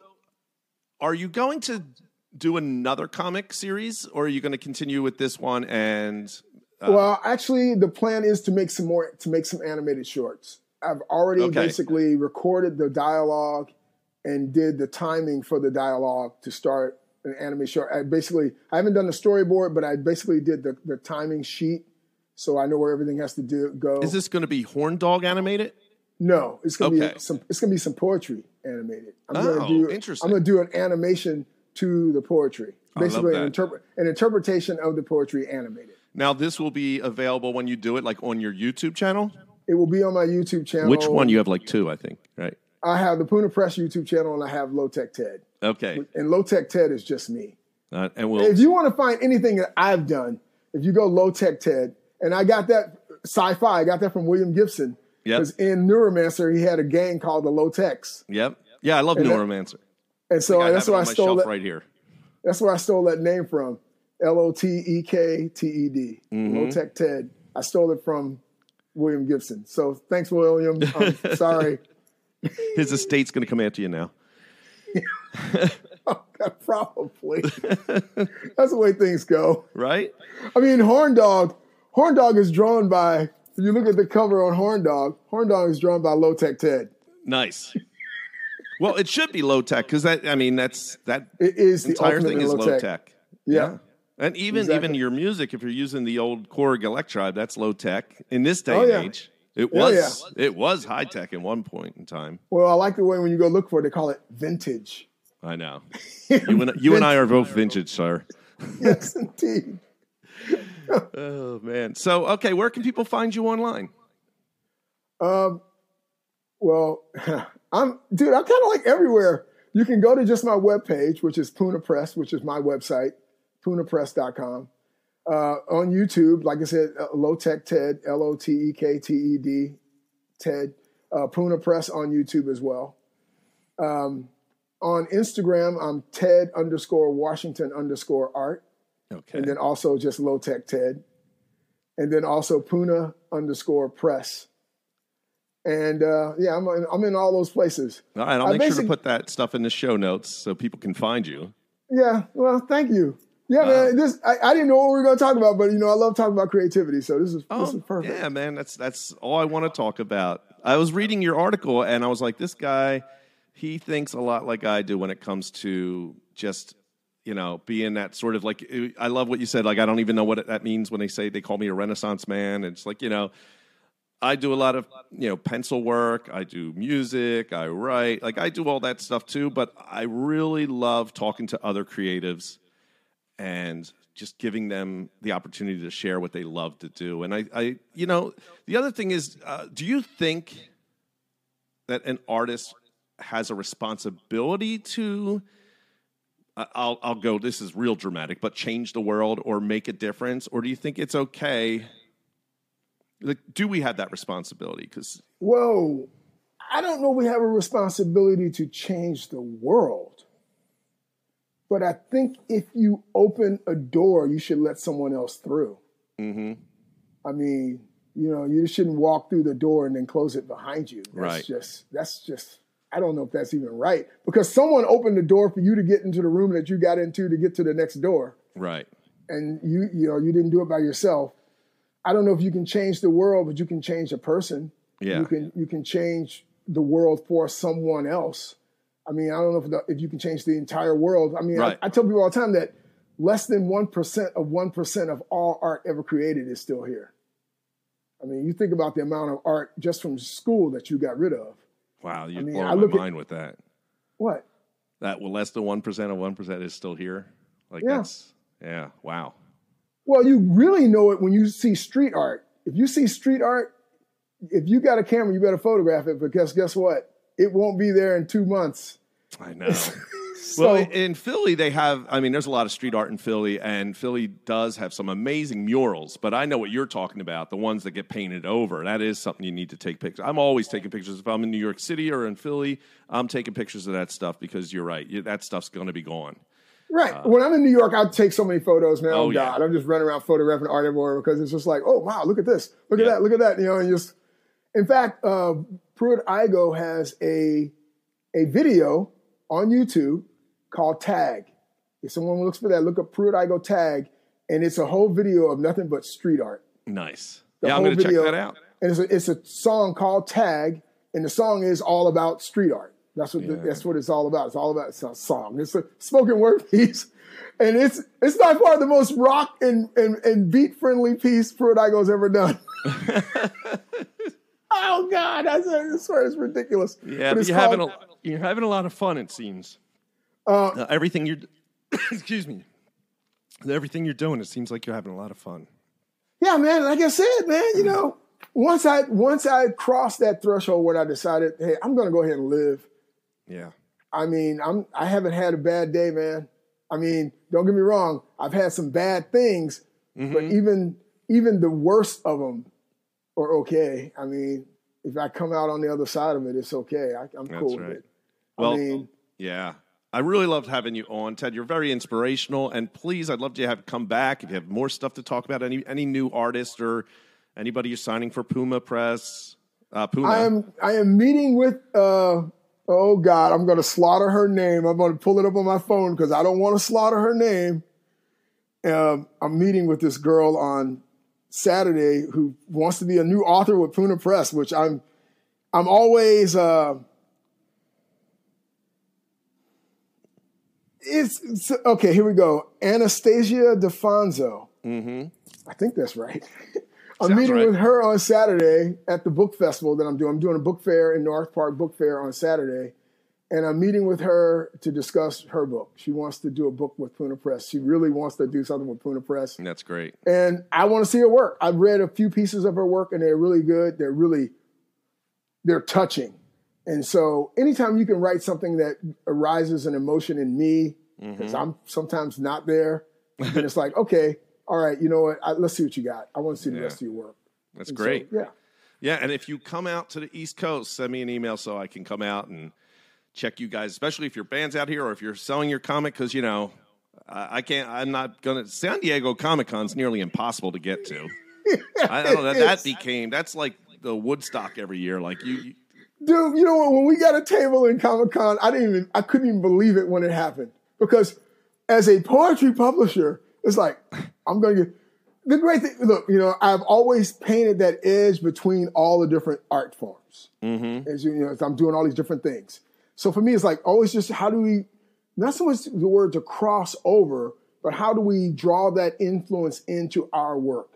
are you going to do another comic series, or are you going to continue with this one? And uh, well, actually, the plan is to make some more to make some animated shorts. I've already Okay. basically recorded the dialogue and did the timing for the dialogue to start an anime short. I basically I haven't done the storyboard, but I basically did the, the timing sheet, so I know where everything has to do go. is this going to be Horn Dog animated? No, it's gonna Okay. be some. It's gonna be some poetry animated. I'm Oh, gonna do. interesting. I'm gonna do an animation to the poetry, basically an, that. interpret an interpretation of the poetry animated. Now, this will be available when you do it, like on your YouTube channel. It will be on my YouTube channel. Which one? You have like two, I think? I have the Puna Press YouTube channel, and I have Low Tech Ted. Okay, And Low Tech Ted is just me. uh, and we'll. If you want to find anything that I've done, if you go Low Tech Ted, and I got that sci-fi, I got that from William Gibson. Yep. Because in Neuromancer, he had a gang called the Lo Teks, Yep. Yeah, I love And that- Neuromancer. and so I that's have where I stole that. right here. That's where I stole that name from. L O T E K T E D. Mm-hmm. Low Tech Ted. I stole it from William Gibson. So thanks, William. I'm [LAUGHS] sorry. His estate's going to come after you now. [LAUGHS] Oh, probably. [LAUGHS] That's the way things go. Right? I mean, Horn Dog. Horn Dog is drawn by. If you look at the cover on Horn Dog, Horn Dog is drawn by Low Tech Ted. Nice. well, it should be low tech because that. I mean, that's that It is the entire thing is low tech. tech. Yeah. And even Exactly. even your music, if you're using the old Korg Electribe, that's low tech. In this oh, day Oh, and yeah. age, it was it was high tech at one point in time. Well, I like the way when you go look for it, they call it vintage. I know. [LAUGHS] You and, you and I are both vintage, sir. yes, indeed. [LAUGHS] Oh man. So okay, where can people find you online? Um, well, [LAUGHS] I'm dude. I'm kind of like everywhere. You can go to just my webpage, which is Puna Press, which is my website, punapress.com. Uh, on YouTube, like I said, uh, Low Tech Ted, L O T E K T E D, Ted, uh, Puna Press on YouTube as well. Um, on Instagram, I'm Ted underscore Washington underscore art Okay. and then also just low tech Ted, and then also Puna underscore press. And uh, yeah, I'm in, I'm in all those places. All right, I'll I make sure to put that stuff in the show notes so people can find you. Yeah, well, thank you. Yeah, man. Um, this I, I didn't know what we were going to talk about, but you know, I love talking about creativity, so this is this oh, is perfect. Oh, yeah, man. That's that's all I want to talk about. I was reading your article and I was like, this guy, he thinks a lot like I do when it comes to just you know being that sort of like. I love what you said. Like I don't even know what that means when they say they call me a Renaissance man. It's like you know. I do a lot of you know pencil work. I do music. I write. Like I do all that stuff too. But I really love talking to other creatives and just giving them the opportunity to share what they love to do. And I, I you know, the other thing is, uh, do you think that an artist has a responsibility to? I- I'll I'll go. This is real dramatic, but change the world or make a difference, or do you think it's okay? Like, do we have that responsibility? Because Whoa, I don't know. We have a responsibility to change the world, but I think if you open a door, you should let someone else through. hmm I mean, You know, you shouldn't walk through the door and then close it behind you. That's Right. just that's just I don't know if that's even right because someone opened the door for you to get into the room that you got into to get to the next door Right. and you you know you didn't do it by yourself. I don't know if you can change the world, but you can change a person. Yeah. You can you can change the world for someone else. I mean, I don't know if the, if you can change the entire world. I mean, Right. I, I tell people all the time that less than one percent of one percent of all art ever created is still here. I mean, you think about the amount of art just from school that you got rid of. Wow. You I mean, blow my look at- with that. What? That well, less than one percent of one percent is still here. Like Yeah. that's yeah. Wow. Well, you really know it when you see street art. If you see street art, if you got a camera, you better photograph it because guess what? It won't be there in two months. I know. [LAUGHS] So, well, in Philly, they have. I mean, there's a lot of street art in Philly, and Philly does have some amazing murals. But I know what you're talking about—the ones that get painted over. That is something you need to take pictures. I'm always taking pictures if I'm in New York City or in Philly. I'm taking pictures of that stuff because you're right. That stuff's going to be gone. right. Uh, when I'm in New York, I take so many photos, man. Oh, Oh, yeah. God. I'm just running around photographing art everywhere because it's just like, oh, wow, look at this. Look at that. Look at that. You know, and just, in fact, uh, Pruitt Igoe has a, a video on YouTube called Tag. If someone looks for that, look up Pruitt Igoe Tag, and it's a whole video of nothing but street art. Nice. The yeah, I'm going to check that out. And it's a, it's a song called Tag, and the song is all about street art. That's what the, that's what it's all about. It's all about it's a song. It's a spoken word [LAUGHS] piece, and it's it's by far the most rock and and, and beat friendly piece Pruitt Igoe's ever done. [LAUGHS] [LAUGHS] oh God, I swear- it's ridiculous. Yeah, But but it's you're having called- a, you're having a lot of fun. It seems. Uh, Uh, everything you're, [COUGHS] excuse me, everything you're doing. It seems like you're having a lot of fun. yeah, man. Like I said, man, you know, once I once I crossed that threshold where I decided, hey, I'm going to go ahead and live. Yeah. I mean, I'm I haven't had a bad day, man. I mean, don't get me wrong, I've had some bad things, but even even the worst of them are okay. I mean, if I come out on the other side of it, it's okay. I, I'm That's cool right. with it. Well, I mean, Yeah. I really loved having you on, Ted. You're very inspirational, and please, I'd love to have come back if you have more stuff to talk about. Any any new artist or anybody you're signing for Puma Press? Uh, Puna. I am I am meeting with uh oh God, I'm gonna slaughter her name. I'm gonna pull it up on my phone because I don't want to slaughter her name. Um, I'm meeting with this girl on Saturday who wants to be a new author with Puna Press, which I'm I'm always uh it's, it's okay, here we go. Anastasia DeFonso. mm-hmm. I think that's right. [LAUGHS] I'm Sounds meeting right. with her on Saturday at the book festival that I'm doing. I'm doing a book fair in North Park Book Fair on Saturday, and I'm meeting with her to discuss her book. She wants to do a book with Puna Press. She really wants to do something with Puna Press, That's great. and I want to see her work. I've read a few pieces of her work, and they're really good. They're really they're touching. And so, anytime you can write something that arises an emotion in me, because Mm-hmm. I'm sometimes not there, and it's like, okay, all right, you know what? I, let's see what you got. I want to see the Yeah. rest of your work. That's And so, great. yeah. Yeah, and if you come out to the East Coast, send me an email so I can come out and check you guys, especially if your band's out here or if you're selling your comic, because you know I, I can't. I'm not gonna. San Diego Comic Con's nearly impossible to get to. [LAUGHS] I, don't know. That became that's like the Woodstock every year. Like you, you dude, you know what? When we got a table in Comic Con, I didn't even, I couldn't even believe it when it happened because as a poetry publisher, it's like I'm going to get the great thing. Look, you know, I've always painted that edge between all the different art forms. mm-hmm. As you, you know, as I'm doing all these different things. So for me, it's like oh, always just how do we, not so much the word to cross over, but how do we draw that influence into our work?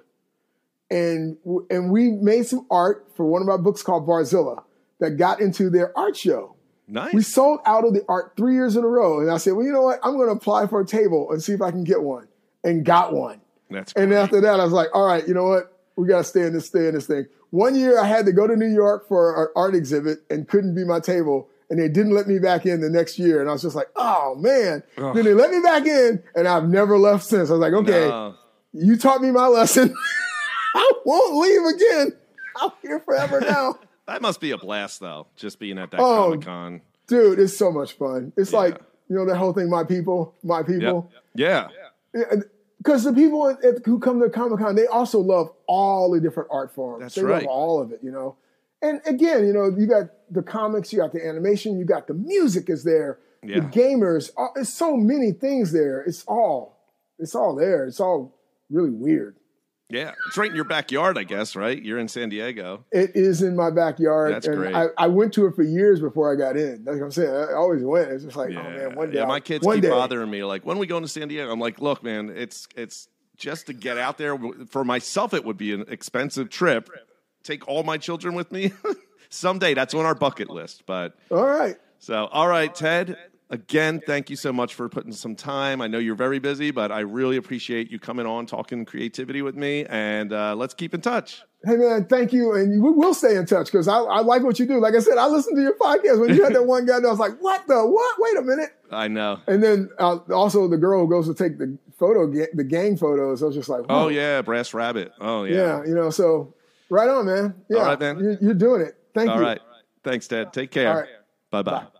and and we made some art for one of our books called Barzilla that got into their art show. nice. We sold out of the art three years in a row, and I said, well, you know what? I'm going to apply for a table and see if I can get one, and got one. that's And great. after that, I was like, all right, you know what? We got to stay in this, stay in this thing. One year, I had to go to New York for an art exhibit and couldn't be my table. And they didn't let me back in the next year. And I was just like, oh, man. Ugh. Then they let me back in, and I've never left since. I was like, okay, No. you taught me my lesson. [LAUGHS] I won't leave again. I'm here forever now. [LAUGHS] that must be a blast though. Just being at that Oh, Comic Con. Dude, it's so much fun. It's Yeah. like, you know, that whole thing, my people, my people. Yeah. Yeah, because the people at- who come to Comic Con, they also love all the different art forms. That's they right. love all of it, you know. And again, you know, you got the comics, you got the animation, you got the music is there, Yeah. the gamers. Uh, it's so many things there. It's all, it's all there. It's all really weird. Yeah, it's right in your backyard, I guess. Right? You're in San Diego. It is in my backyard. That's and great. I, I went to it for years before I got in. That's what I'm saying. I always went. It's just like, oh, Yeah, oh man, one day. yeah. My kids keep day. bothering me. Like, when are we going to San Diego? I'm like, look, man, it's it's just to get out there. For myself, it would be an expensive trip. Take all my children with me. [LAUGHS] Someday, that's on our bucket list. But All right. so, all right, Ted. Again, thank you so much for putting some time. I know you're very busy, but I really appreciate you coming on, talking creativity with me, and uh, let's keep in touch. Hey man, thank you, and we will stay in touch because I, I like what you do. Like I said, I listened to your podcast when you had that one guy. And I was like, "What the what? Wait a minute!" I know. And then uh, also the girl who goes to take the photo, the gang photos. I was just like, Oh yeah, Brass Rabbit. Oh yeah. yeah, you know." So right on, man. Yeah, All right, man. You're, doing it. Thank All you. right. Thanks, Ted. Take care. All right. Bye bye. Bye.